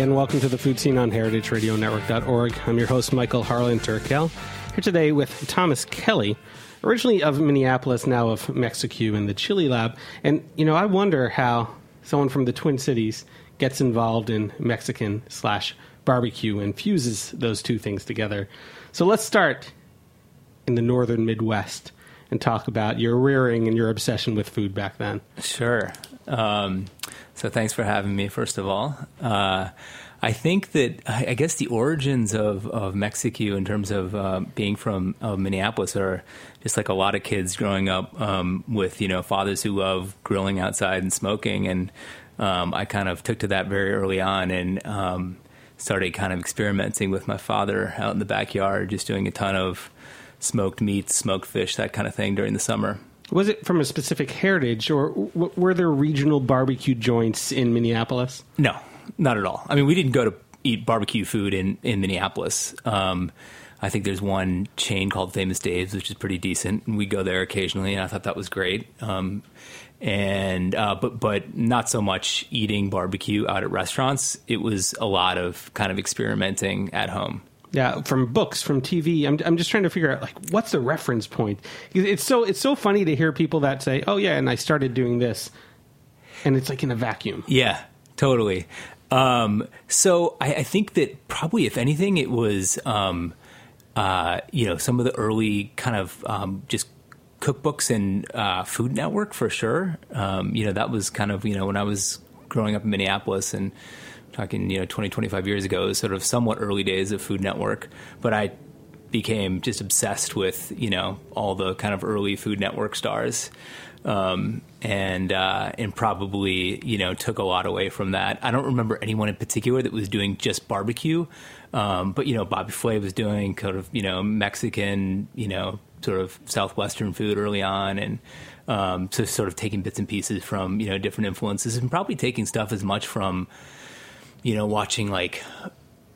and welcome to the Food Seen on heritageradionetwork.org. I'm your host, Michael Harlan Turkel, here today with Thomas Kelly, originally of Minneapolis, now of Mexicue in the Chili Lab. And, you know, I wonder how someone from the Twin Cities gets involved in Mexican slash barbecue and fuses those two things together. So let's start in the northern Midwest and talk about your rearing and your obsession with food back then. Sure. Um, so thanks for having me, first of all. Uh, I think that I guess the origins of, of Mexicue in terms of uh, being from uh, Minneapolis are just like a lot of kids growing up um, with you know fathers who love grilling outside and smoking, and um, I kind of took to that very early on and um, started kind of experimenting with my father out in the backyard, just doing a ton of smoked meats, smoked fish, that kind of thing during the summer. Was it from a specific heritage, or w- were there regional barbecue joints in Minneapolis? No, not at all. I mean, we didn't go to eat barbecue food in in Minneapolis. Um, I think there's one chain called Famous Dave's, which is pretty decent, and we go there occasionally, and I thought that was great. Um, and uh, but but not so much eating barbecue out at restaurants. It was a lot of kind of experimenting at home. Yeah, from books, from TV. I'm I'm just trying to figure out like what's the reference point. It's so it's so funny to hear people that say, "Oh yeah," and I started doing this, and it's like in a vacuum. Yeah, totally. Um, so I, I, think that probably, if anything, it was um, uh, you know some of the early kind of um, just cookbooks and uh, Food Network for sure. Um, you know that was kind of you know when I was growing up in Minneapolis and talking you know 20 25 years ago sort of somewhat early days of food network but i became just obsessed with you know all the kind of early food network stars um, and uh, and probably you know took a lot away from that. I don't remember anyone in particular that was doing just barbecue, um, but you know Bobby Flay was doing kind of you know Mexican you know sort of southwestern food early on, and um, so sort of taking bits and pieces from you know different influences, and probably taking stuff as much from you know, watching like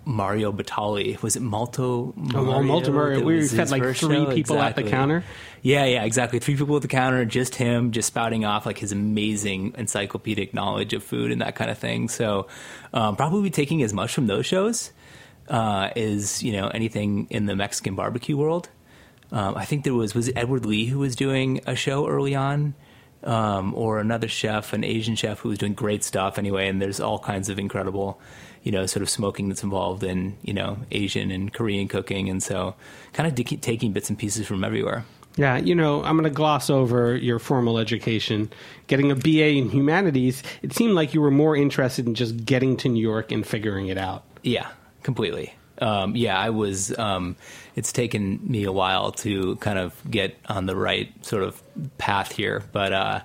Mario Batali. Was it Molto? Mario? Oh, Molto Mario. We had like three people exactly. at the counter. Yeah, yeah, exactly. Three people at the counter, just him, just spouting off like his amazing encyclopedic knowledge of food and that kind of thing. So, um, probably taking as much from those shows uh, as you know anything in the Mexican barbecue world. Um, I think there was was it Edward Lee who was doing a show early on um, or another chef, an Asian chef who was doing great stuff anyway. And there's all kinds of incredible, you know, sort of smoking that's involved in, you know, Asian and Korean cooking. And so kind of de- taking bits and pieces from everywhere. Yeah, you know, I'm going to gloss over your formal education. Getting a BA in humanities, it seemed like you were more interested in just getting to New York and figuring it out. Yeah, completely. Um, yeah, I was. Um, it's taken me a while to kind of get on the right sort of path here, but uh,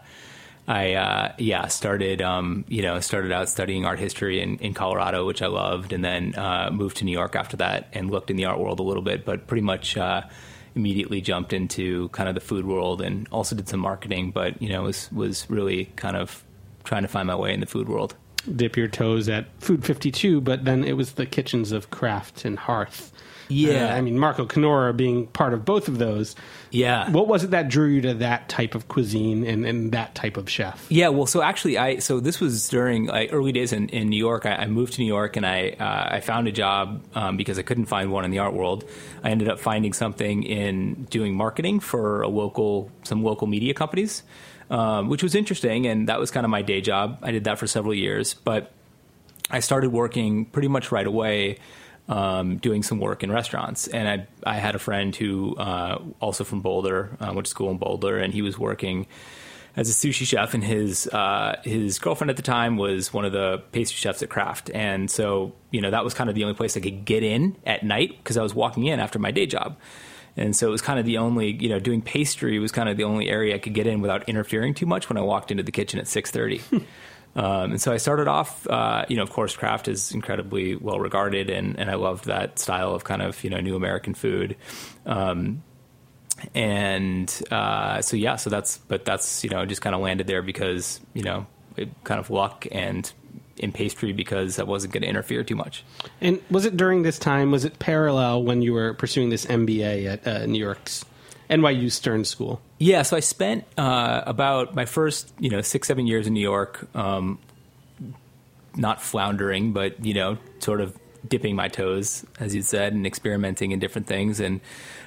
I uh, yeah started um, you know started out studying art history in, in Colorado, which I loved, and then uh, moved to New York after that and looked in the art world a little bit, but pretty much uh, immediately jumped into kind of the food world and also did some marketing, but you know was was really kind of trying to find my way in the food world. Dip your toes at Food 52, but then it was the kitchens of Craft and Hearth. Yeah. Uh, I mean, Marco Canora being part of both of those. Yeah. What was it that drew you to that type of cuisine and, and that type of chef? Yeah, well, so actually, I so this was during like, early days in, in New York. I, I moved to New York and I uh, I found a job um, because I couldn't find one in the art world. I ended up finding something in doing marketing for a local some local media companies, um, which was interesting, and that was kind of my day job. I did that for several years, but I started working pretty much right away um, doing some work in restaurants. And I, I had a friend who, uh, also from Boulder, uh, went to school in Boulder, and he was working as a sushi chef. And his uh, his girlfriend at the time was one of the pastry chefs at Craft. And so, you know, that was kind of the only place I could get in at night because I was walking in after my day job. And so it was kind of the only, you know, doing pastry was kind of the only area I could get in without interfering too much when I walked into the kitchen at six thirty. Um, and so I started off, uh, you know, of course, Craft is incredibly well regarded, and, and I loved that style of kind of, you know, new American food. Um, and uh, so, yeah, so that's, but that's, you know, just kind of landed there because, you know, it kind of luck and in pastry because I wasn't going to interfere too much. And was it during this time, was it parallel when you were pursuing this MBA at uh, New York's NYU Stern School? Yeah, so I spent uh, about my first, you know, six seven years in New York, um, not floundering, but you know, sort of dipping my toes, as you said, and experimenting in different things, and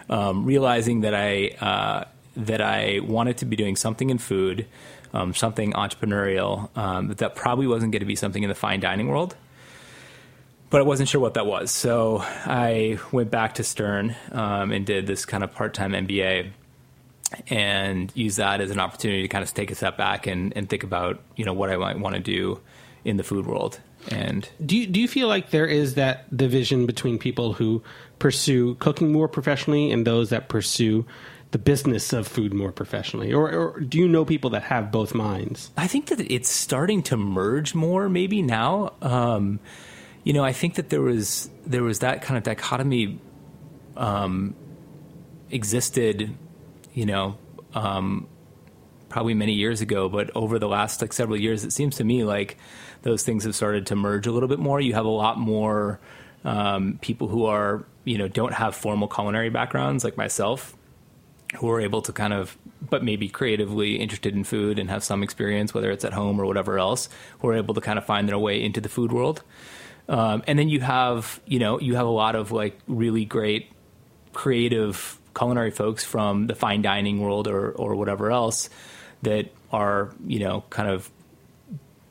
um, realizing that I uh, that I wanted to be doing something in food, um, something entrepreneurial, um, that probably wasn't going to be something in the fine dining world but I wasn't sure what that was. So I went back to Stern um, and did this kind of part time MBA and use that as an opportunity to kind of take a step back and, and think about you know what I might want to do in the food world. And do you, do you feel like there is that division between people who pursue cooking more professionally and those that pursue the business of food more professionally, or, or do you know people that have both minds? I think that it's starting to merge more maybe now. Um, you know, I think that there was there was that kind of dichotomy um, existed you know, um, probably many years ago, but over the last like several years, it seems to me like those things have started to merge a little bit more. You have a lot more um, people who are, you know, don't have formal culinary backgrounds like myself, who are able to kind of, but maybe creatively interested in food and have some experience, whether it's at home or whatever else, who are able to kind of find their way into the food world. Um, and then you have, you know, you have a lot of like really great creative culinary folks from the fine dining world or or whatever else that are you know kind of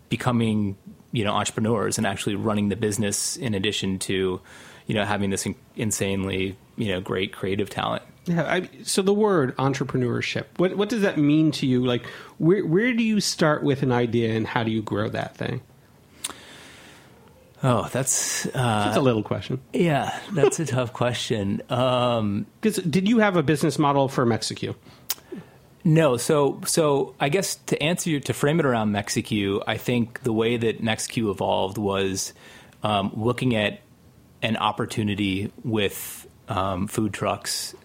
becoming you know entrepreneurs and actually running the business in addition to you know having this in- insanely you know great creative talent. Yeah, I, so the word entrepreneurship, what what does that mean to you? Like, where where do you start with an idea and how do you grow that thing? Oh, that's uh, that's a little question. Yeah, that's a tough question. Because um, did you have a business model for Mexicue? No, so so I guess to answer you to frame it around Mexicue, I think the way that Mexicue evolved was um, looking at an opportunity with um, food trucks,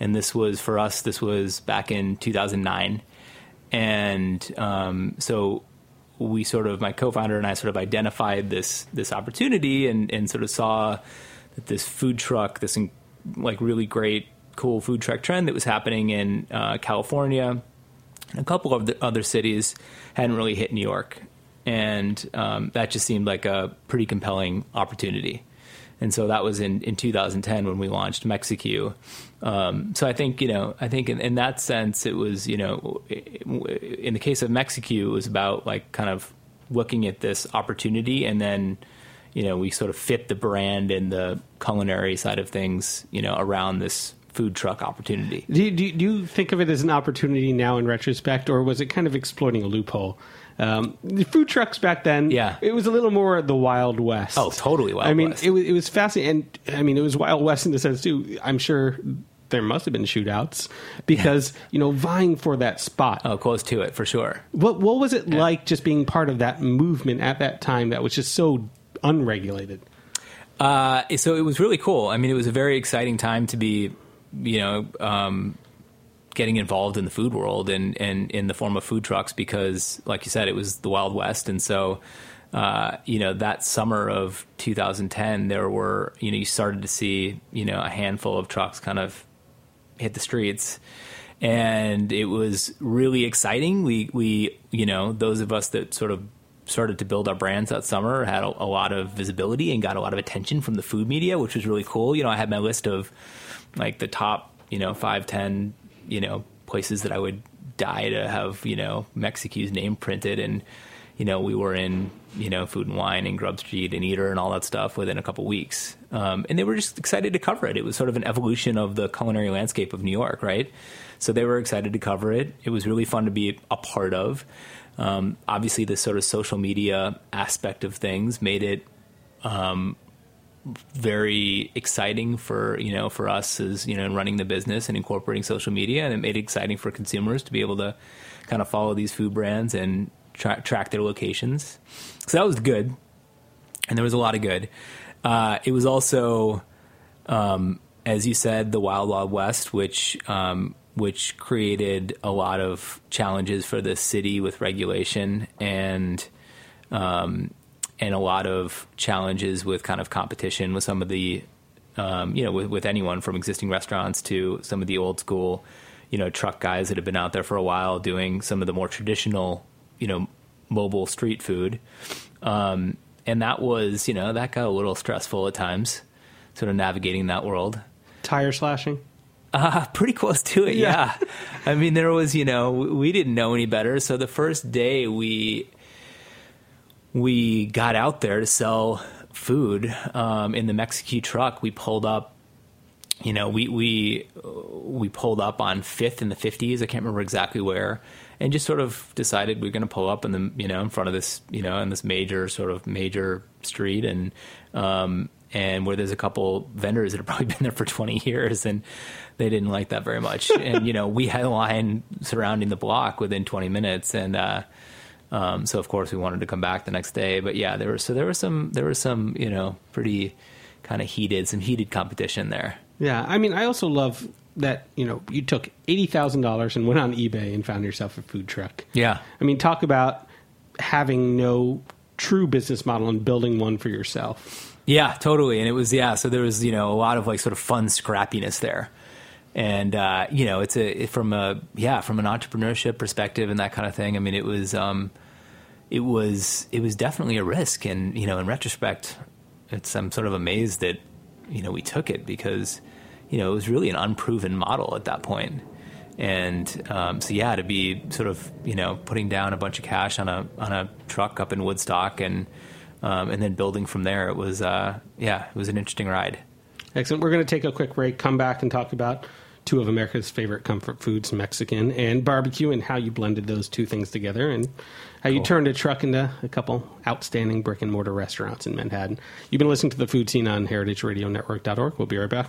and this was for us. This was back in 2009, and um, so we sort of my co-founder and I sort of identified this this opportunity and and sort of saw that this food truck, this like really great cool food truck trend that was happening in uh, California, and a couple of the other cities hadn't really hit New York, and um, that just seemed like a pretty compelling opportunity. And so that was in, in 2010 when we launched Mexicue. Um, so I think you know I think in, in, that sense it was you know in the case of Mexicue it was about like kind of looking at this opportunity and then you know we sort of fit the brand and the culinary side of things you know around this food truck opportunity. Do, you, do you think of it as an opportunity now in retrospect, or was it kind of exploiting a loophole? Um, the food trucks back then, Yeah. it was a little more the Wild West. Oh, totally Wild I mean, West. it was it was fascinating, and I mean, it was Wild West in the sense too. I'm sure there must have been shootouts because you know vying for that spot. Oh, close to it for sure. What what was it like just being part of that movement at that time that was just so unregulated? Uh, so it was really cool. I mean, it was a very exciting time to be, you know, um, getting involved in the food world and, and in the form of food trucks because, like you said, it was the Wild West. And so, uh, you know, that summer of 2010, there were, you know, you started to see, you know, a handful of trucks kind of hit the streets. And it was really exciting. We, we, you know, those of us that sort of started to build our brands that summer had a, a lot of visibility and got a lot of attention from the food media, which was really cool. You know, I had my list of like the top, you know, five, ten, you know, places that I would die to have, you know, Mexicue's name printed. And, you know, we were in, you know, Food and Wine and Grub Street and Eater and all that stuff within a couple weeks. Um, and they were just excited to cover it. It was sort of an evolution of the culinary landscape of New York, right? So they were excited to cover it. It was really fun to be a part of. Um, obviously, the sort of social media aspect of things made it um, very exciting for you know for us as you know running the business and incorporating social media, and it made it exciting for consumers to be able to kind of follow these food brands and tra- track their locations. So that was good, and there was a lot of good. Uh, it was also, um, as you said, the Wild Wild West, which um, which created a lot of challenges for the city with regulation and um, and a lot of challenges with kind of competition with some of the um, you know with, with anyone from existing restaurants to some of the old school you know truck guys that have been out there for a while doing some of the more traditional you know mobile street food um, and that was you know that got a little stressful at times sort of navigating that world Tire slashing. uh, pretty close to it, Yeah. yeah. I mean, there was, you know, we didn't know any better. So the first day we we got out there to sell food um, in the Mexican truck, we pulled up. You know, we we we pulled up on Fifth in the fifties. I can't remember exactly where, and just sort of decided we are going to pull up in the you know in front of this you know in this major sort of major street and um, and where there's a couple vendors that have probably been there for 20 years and they didn't like that very much. and, you know, we had a line surrounding the block within 20 minutes. And, uh, um, so of course we wanted to come back the next day, but yeah, there was, so there was some, there was some, you know, pretty kind of heated, some heated competition there. Yeah, I mean, I also love that you know you took eighty thousand dollars and went on eBay and found yourself a food truck. Yeah. I mean, talk about having no true business model and building one for yourself. Yeah, totally. And it was yeah. So there was you know a lot of like sort of fun scrappiness there, and uh, you know it's a from a yeah from an entrepreneurship perspective and that kind of thing. I mean, it was um, it was it was definitely a risk, and you know in retrospect, it's I'm sort of amazed that you know we took it because you know it was really an unproven model at that point. And um, so yeah, to be sort of you know putting down a bunch of cash on a on a truck up in Woodstock and um, and then building from there, it was uh, yeah, it was an interesting ride. Excellent. We're going to take a quick break, come back, and talk about two of America's favorite comfort foods, Mexican and barbecue, and how you blended those two things together, and how you turned a truck into a couple outstanding brick and mortar restaurants in Manhattan. You've been listening to the Food Seen on heritageradionetwork.org. We'll be right back.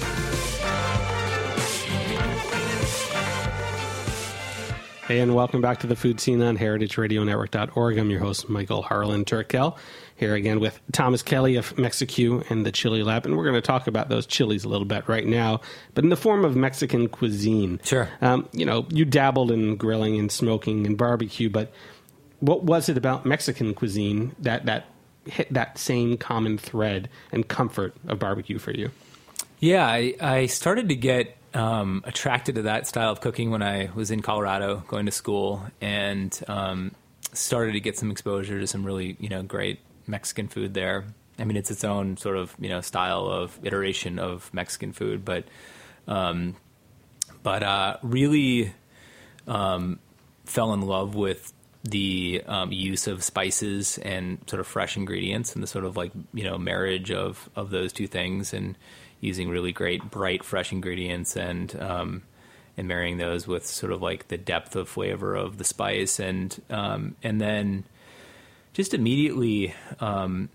Hey, and welcome back to the Food Seen on heritageradionetwork.org. I'm your host, Michael Harlan Turkel, here again with Thomas Kelly of Mexicue and the Chili Lab. And we're going to talk about those chilies a little bit right now, but in the form of Mexican cuisine. Sure. Um, you know, you dabbled in grilling and smoking and barbecue, but what was it about Mexican cuisine that, that hit that same common thread and comfort of barbecue for you? Yeah, I, I started to get um, attracted to that style of cooking when I was in Colorado going to school and um, started to get some exposure to some really, you know, great Mexican food there. I mean, it's its own sort of, you know, style of iteration of Mexican food, but, um, but uh, really um, fell in love with the um, use of spices and sort of fresh ingredients and the sort of like, you know, marriage of, of those two things and, using really great, bright, fresh ingredients and um, and marrying those with sort of like the depth of flavor of the spice, and um, and then just immediately um,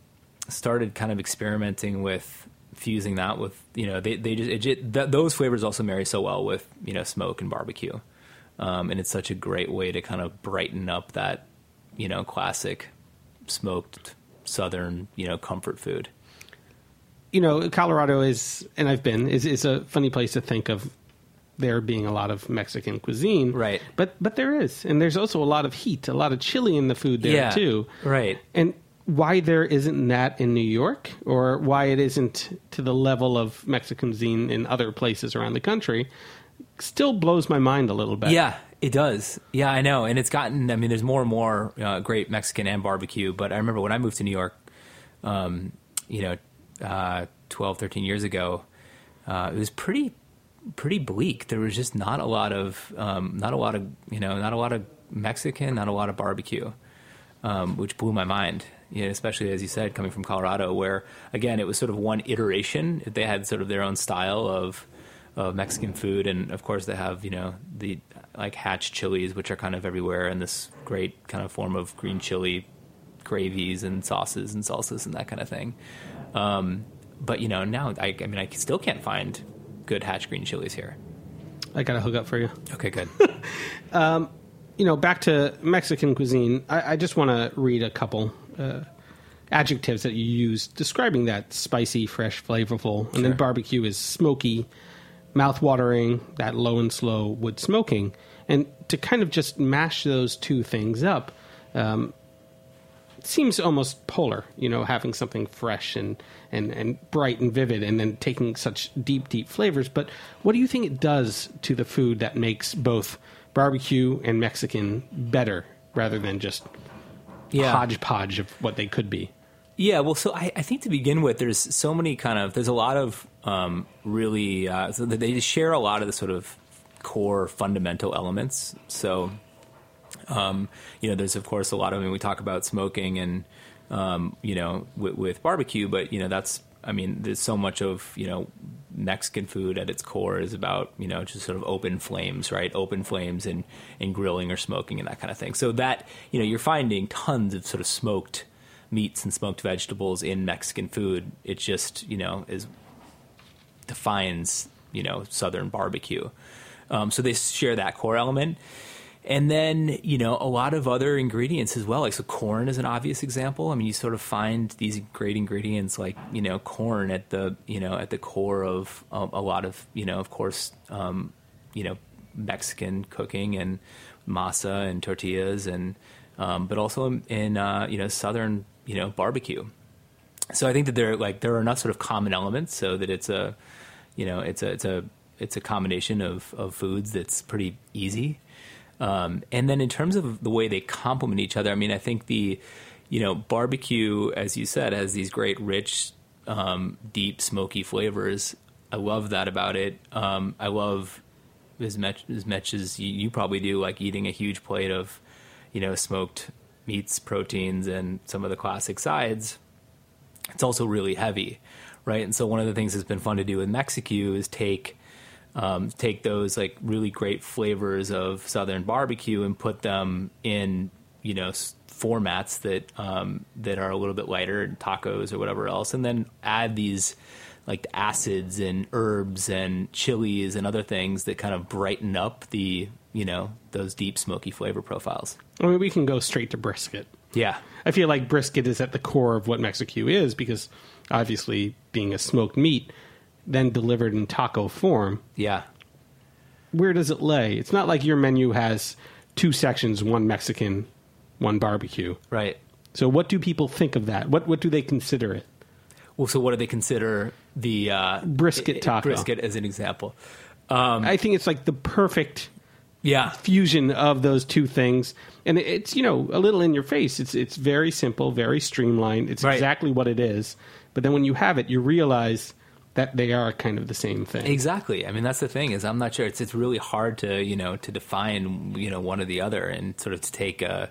started kind of experimenting with fusing that with you know they they just it, th- those flavors also marry so well with you know smoke and barbecue, um, and it's such a great way to kind of brighten up that you know classic smoked southern you know comfort food you know, Colorado is, and I've been, is, is a funny place to think of there being a lot of Mexican cuisine. Right. But but there is. And there's also a lot of heat, a lot of chili in the food there yeah, too. Right. And why there isn't that in New York or why it isn't to the level of Mexican cuisine in other places around the country still blows my mind a little bit. Yeah, it does. Yeah, I know. And it's gotten, I mean, there's more and more uh, great Mexican and barbecue. But I remember when I moved to New York, um, you know, uh, 12, 13 years ago, uh, it was pretty pretty bleak. There was just not a lot of um, not a lot of you know not a lot of Mexican, not a lot of barbecue, um, which blew my mind. You know, especially as you said, coming from Colorado, where again it was sort of one iteration. They had sort of their own style of of Mexican food, and of course they have you know the like hatch chilies, which are kind of everywhere, and this great kind of form of green chili gravies and sauces and salsas and that kind of thing. Um, but you know, now I, I mean, I still can't find good hatch green chilies here. I got to hook up for you. Okay, good. um, you know, back to Mexican cuisine. I, I just want to read a couple uh, adjectives that you use describing that spicy, fresh, flavorful, and sure. then barbecue is smoky, mouth-watering, that low and slow wood smoking, and to kind of just mash those two things up. Um, seems almost polar, you know, having something fresh and, and, and bright and vivid and then taking such deep, deep flavors. But what do you think it does to the food that makes both barbecue and Mexican better rather than just yeah. hodgepodge of what they could be? Yeah, well, so I, I, think to begin with, there's so many kind of, there's a lot of um, really, uh, so they share a lot of the sort of core fundamental elements. So um, you know, there's of course a lot of. I mean, we talk about smoking and um, you know with, with, barbecue, but you know that's. I mean, there's so much of you know Mexican food at its core is about you know just sort of open flames, right? Open flames and and grilling or smoking and that kind of thing. So that you know you're finding tons of sort of smoked meats and smoked vegetables in Mexican food. It just you know is defines you know southern barbecue. Um, so they share that core element and then you know a lot of other ingredients as well like so corn is an obvious example. I mean you sort of find these great ingredients like you know corn at the you know at the core of um, a lot of you know of course um, you know mexican cooking and masa and tortillas and um, but also in, in uh, you know southern you know barbecue. So i think that there like there are enough sort of common elements so that it's a you know it's a it's a it's a combination of, of foods that's pretty easy um, and then in terms of the way they complement each other, I mean, I think the you know barbecue, as you said, has these great rich, um, deep, smoky flavors. I love that about it. Um, I love as much as much as you, you, probably do, like eating a huge plate of you know smoked meats, proteins, and some of the classic sides. it's also really heavy, right? And so one of the things that's been fun to do with Mexicue is take um, take those like really great flavors of southern barbecue and put them in you know formats that um, that are a little bit lighter, tacos or whatever else, and then add these like acids and herbs and chilies and other things that kind of brighten up the you know those deep smoky flavor profiles. I mean, we can go straight to brisket. Yeah, I feel like brisket is at the core of what Mexicue is because obviously being a smoked meat, then delivered in taco form. Yeah. Where does it lay? It's not like your menu has two sections, one Mexican, one barbecue. Right. So what do people think of that? What what do they consider it? Well, so what do they consider the uh, brisket taco? Brisket as an example. Um, I think it's like the perfect yeah fusion of those two things, and it's you know a little in your face. It's it's very simple, very streamlined. It's right. exactly what it is. But then when you have it, you realize that they are kind of the same thing. Exactly. I mean, that's the thing is I'm not sure. It's it's really hard to you know to define you know one or the other and sort of to take a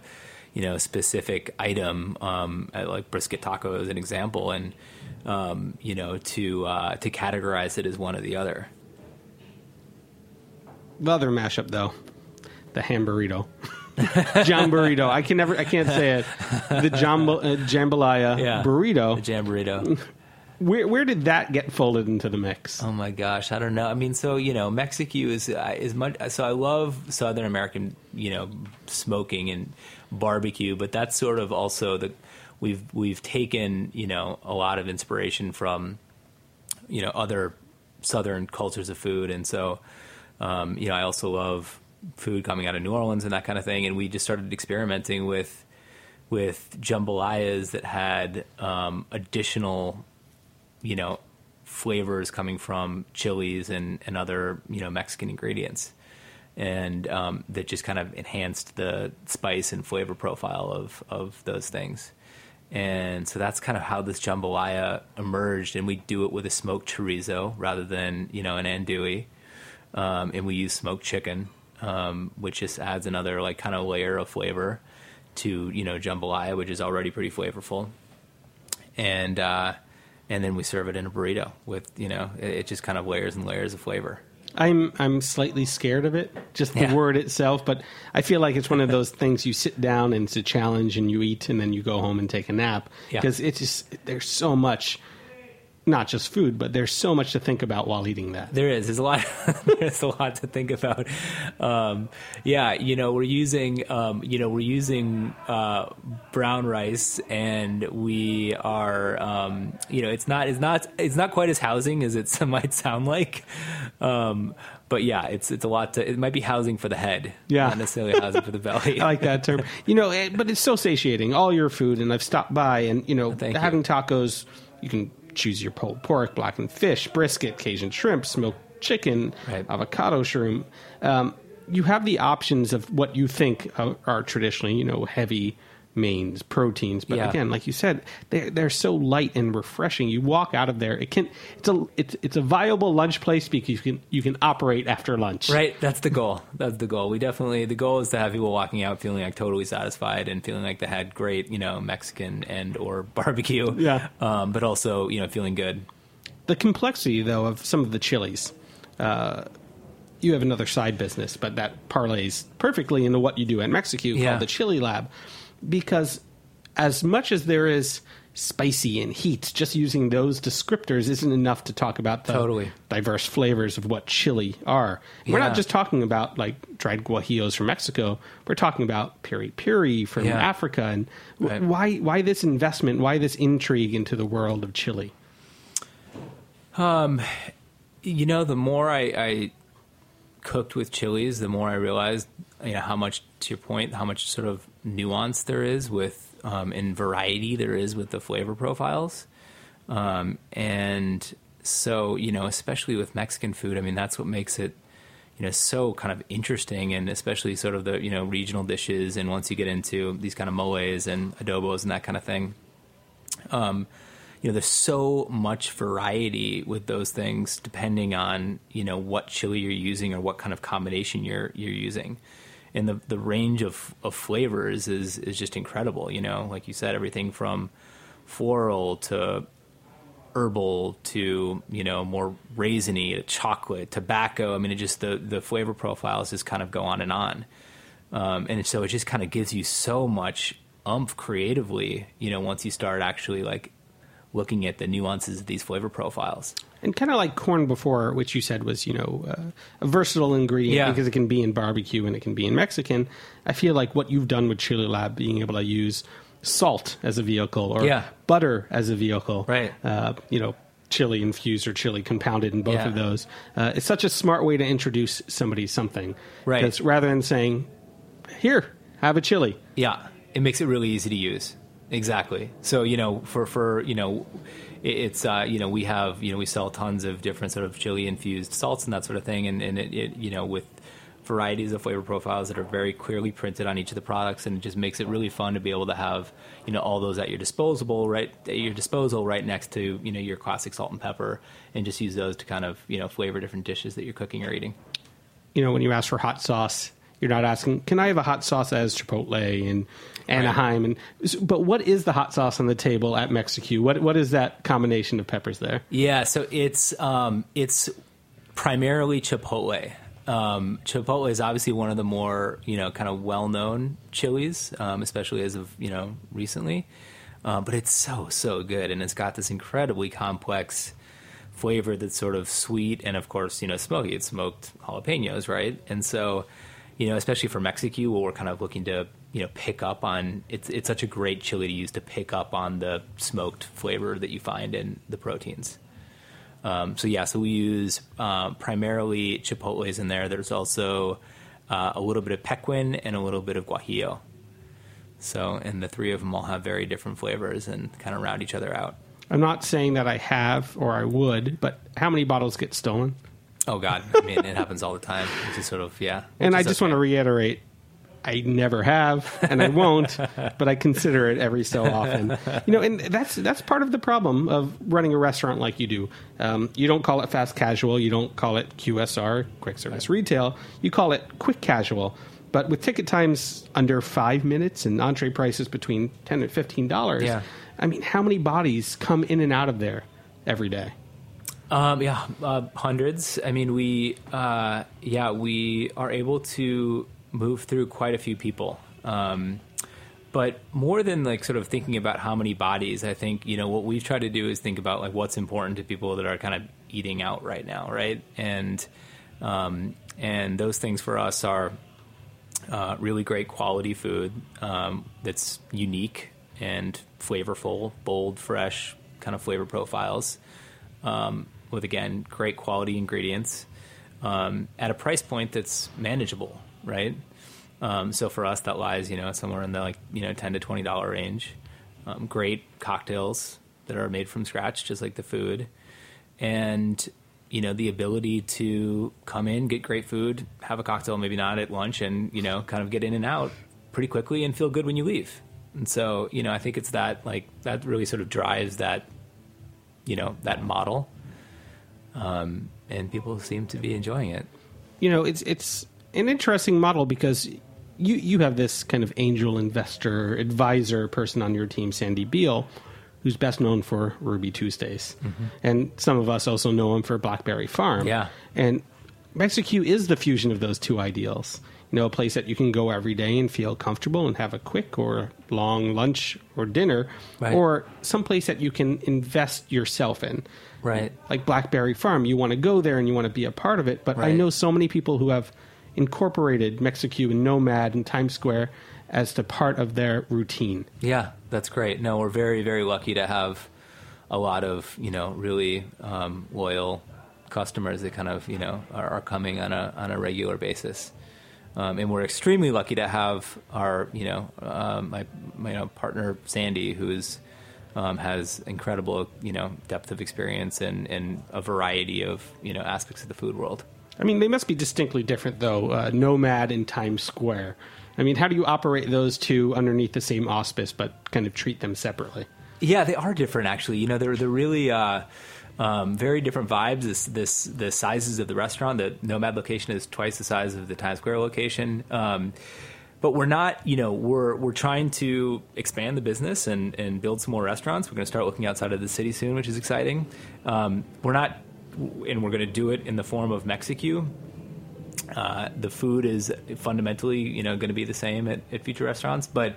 you know specific item um, like brisket taco as an example and um, you know to uh, to categorize it as one or the other. The other mashup though, the ham burrito. Jam burrito. I can never. I can't say it. The jam, uh, jambalaya yeah. burrito. The jam burrito. Where where did that get folded into the mix? Oh my gosh, I don't know. I mean, so you know, Mexicue is uh, is much. So I love Southern American, you know, smoking and barbecue, but that's sort of also the we've we've taken you know a lot of inspiration from you know other Southern cultures of food, and so um, you know I also love food coming out of New Orleans and that kind of thing, and we just started experimenting with with jambalayas that had um, additional you know, flavors coming from chilies and, and other, you know, Mexican ingredients. And um, that just kind of enhanced the spice and flavor profile of, of those things. And so that's kind of how this jambalaya emerged. And we do it with a smoked chorizo rather than, you know, an andouille. Um, and we use smoked chicken, um, which just adds another like kind of layer of flavor to, you know, jambalaya, which is already pretty flavorful. And, uh, and then we serve it in a burrito with you know it, it just kind of layers and layers of flavor. I'm I'm slightly scared of it, just the Yeah. word itself. But I feel like it's one of those things you sit down and it's a challenge, and you eat, and then you go home and take a nap Yeah. because it's just there's so much, not just food, but there's so much to think about while eating that. There is. There's a lot. there's a lot to think about. Um, yeah, you know, we're using, um, you know, we're using uh, brown rice, and we are, um, you know, it's not, it's not, it's not quite as housing as it might sound like. Um, but yeah, it's it's a lot to. It might be housing for the head, Yeah. not necessarily housing for the belly. I like that term. You know, eh, but it's so satiating. All your food, and I've stopped by, and you know, Thank you. having tacos, you can choose your pulled pork, blackened fish, brisket, Cajun shrimp, smoked chicken, Right. avocado shroom. Um, you have the options of what you think are, are traditionally, you know, heavy mains, proteins. But Yeah. again, like you said, they're they're so light and refreshing. You walk out of there, it can it's a it's it's a viable lunch place because you can you can operate after lunch. Right, that's the goal. That's the goal. We definitely the goal is to have people walking out feeling like totally satisfied and feeling like they had great, you know, Mexican and or barbecue. Yeah. Um, but also, you know, feeling good. the complexity though of some of the chilies uh, you have another side business but that parlays perfectly into what you do at Mexicue Yeah. called the chili lab because as much as there is spicy and heat just using those descriptors isn't enough to talk about the Totally. diverse flavors of what chili are we're not just talking about like dried guajillos from mexico we're talking about piri piri from Yeah. africa and Right. why why this investment why this intrigue into the world of chili Um, You know, the more I, I cooked with chilies, the more I realized, you know, how much to your point, how much sort of nuance there is with um, and variety there is with the flavor profiles. Um, and so, you know, especially with Mexican food, I mean, that's what makes it, you know, so kind of interesting, and especially sort of the you know regional dishes. And once you get into these kind of moles and adobos and that kind of thing, um, you know, there's so much variety with those things, depending on you know what chili you're using or what kind of combination you're you're using, and the the range of, of flavors is is just incredible. You know, like you said, everything from floral to herbal to you know more raisiny to chocolate tobacco i mean it just the the flavor profiles just kind of go on and on um, and so it just kind of gives you so much umph creatively you know once you start actually like looking at the nuances of these flavor profiles And kind of like corn before, which you said was, you know, uh, a versatile ingredient Yeah. because it can be in barbecue and it can be in Mexican. I feel like what you've done with Chili Lab, being able to use salt as a vehicle or Yeah. butter as a vehicle, Right. Uh, you know, chili infused or chili compounded in both Yeah. of those. Uh, it's such a smart way to introduce somebody something, Right. Because rather than saying, "Here, have a chili," Yeah, it makes it really easy to use. Exactly. So you know, for for you know, it, it's uh, you know we have you know we sell tons of different sort of chili infused salts and that sort of thing, and and it, it you know with varieties of flavor profiles that are very clearly printed on each of the products, and it just makes it really fun to be able to have you know all those at your disposable right at your disposal right next to you know your classic salt and pepper, and just use those to kind of you know flavor different dishes that you're cooking or eating. you know, when you ask for hot sauce, you're not asking, "Can I have a hot sauce as Chipotle and Anaheim?" And but what is the hot sauce on the table at Mexicue? What what is that combination of peppers there? Yeah, so it's um, it's primarily Chipotle. Um, Chipotle is obviously one of the more you know kind of well known chilies, um, especially as of you know recently. Uh, but it's so so good, and it's got this incredibly complex flavor that's sort of sweet and of course you know smoky. It's smoked jalapenos, right? And so you know especially for Mexicue, where we're kind of looking to you know pick up on it's it's such a great chili to use to pick up on the smoked flavor that you find in the proteins. Um, so yeah, so we use um, primarily chipotles in there. There's also uh, a little bit of pequin and a little bit of guajillo. So, and the three of them all have very different flavors and kind of round each other out. I'm not saying that I have or I would, but how many bottles get stolen? Oh God, I mean, it happens all the time. It's just sort of yeah. And I just okay. want to reiterate. I never have, and I won't, but I consider it every so often. You know, and that's that's part of the problem of running a restaurant like you do. Um, you don't call it fast casual, you don't call it QSR, quick service retail. You call it quick casual. But with ticket times under five minutes and entree prices between ten and fifteen dollars, Yeah. I mean, how many bodies come in and out of there every day? Um, yeah, uh, hundreds. I mean, we, uh, yeah, we are able to move through quite a few people. Um, but more than like sort of thinking about how many bodies, I think you know what we've tried to do is think about like what's important to people that are kind of eating out right now, right? And um, and those things for us are uh, really great quality food um, that's unique and flavorful, bold, fresh kind of flavor profiles um, with again great quality ingredients um, at a price point that's manageable, right? Um, so for us, that lies you know somewhere in the like you know ten to twenty dollar range. Um, great cocktails that are made from scratch, just like the food, and you know the ability to come in, get great food, have a cocktail, maybe not at lunch, and you know kind of get in and out pretty quickly and feel good when you leave. And so you know I think it's that like that really sort of drives that you know that model, um, and people seem to be enjoying it. you know, it's it's an interesting model because you you have this kind of angel investor advisor person on your team, Sandy Beall, who's best known for Ruby Tuesdays, and some of us also know him for Blackberry Farm. Yeah. and Mexicue is the fusion of those two ideals. Know, a place that you can go every day and feel comfortable and have a quick or long lunch or dinner, Right. or some place that you can invest yourself in Right. like Blackberry Farm. You want to go there and you want to be a part of it. But I know so many people who have incorporated Mexicue and Nomad and Times Square as to part of their routine. Yeah, that's great. No, we're very, very lucky to have a lot of you know really um, loyal customers that kind of you know are, are coming on a on a regular basis, um, and we're extremely lucky to have our you know um, my my you know, partner Sandy who's um, has incredible you know depth of experience and and a variety of you know aspects of the food world. I mean, they must be distinctly different, though. Uh, Nomad and Times Square. I mean, how do you operate those two underneath the same auspice, but kind of treat them separately? Yeah, they are different actually. You know, they're they're really uh, um, very different vibes. This this the sizes of the restaurant. The Nomad location is twice the size of the Times Square location. Um, but we're not. You know, we're we're trying to expand the business and and build some more restaurants. We're going to start looking outside of the city soon, which is exciting. Um, we're not, and we're going to do it in the form of Mexicue. Uh, the food is fundamentally, you know, going to be the same at, at future restaurants, but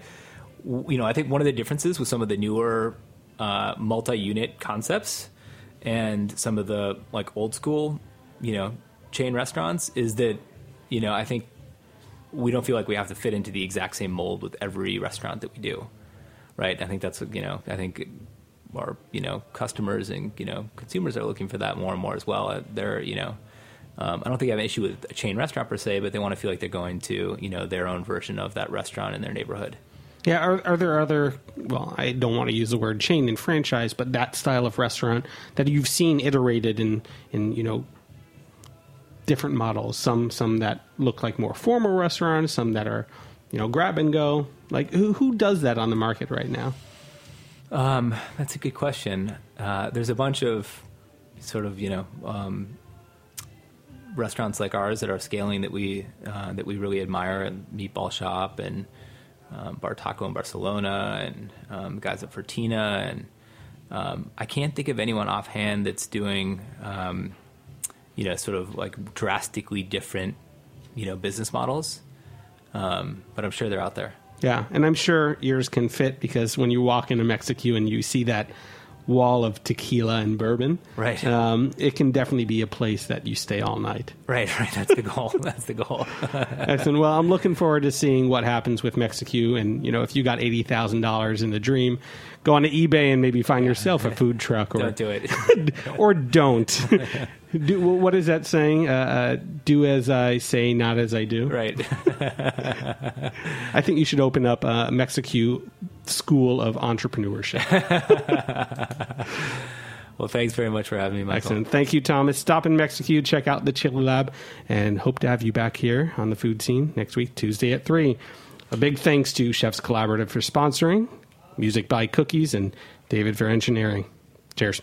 you know, I think one of the differences with some of the newer uh, multi-unit concepts and some of the like old school, you know, chain restaurants is that, you know, I think we don't feel like we have to fit into the exact same mold with every restaurant that we do, right? I think that's you know, I think our you know customers and you know consumers are looking for that more and more as well. They're you know. Um, I don't think I have an issue with a chain restaurant per se, but they want to feel like they're going to, you know, their own version of that restaurant in their neighborhood. Yeah, are, are there other, well, I don't want to use the word chain and franchise, but that style of restaurant that you've seen iterated in, in you know, different models? Some some that look like more formal restaurants, some that are, you know, grab and go. Like, who, who does that on the market right now? Um, that's a good question. Uh, there's a bunch of sort of, you know, um, restaurants like ours that are scaling that we uh, that we really admire, and Meatball Shop and um, Bar Taco in Barcelona and um, guys at Fertina. And um, I can't think of anyone offhand that's doing, um, you know, sort of like drastically different, you know, business models. Um, but I'm sure they're out there. Yeah, and I'm sure yours can fit because when you walk into Mexicue and you see that wall of tequila and bourbon. Right. Um, it can definitely be a place that you stay all night. Right, right. That's the goal. That's the goal. Excellent. Well, I'm looking forward to seeing what happens with Mexicue. And, you know, if you got $80,000 in the dream, go on to eBay and maybe find yourself a food truck. Or, don't do it. or don't. do, what is that saying? Uh, uh, do as I say, not as I do. Right. I think you should open up a Mexicue school of entrepreneurship. well, thanks very much for having me, Michael. Excellent. Thank you, Thomas. Stop in Mexicue, check out the Chili Lab, and hope to have you back here on the Food Seen next week, Tuesday at 3. A big thanks to Chefs Collaborative for sponsoring, music by Cookies, and David for engineering. Cheers.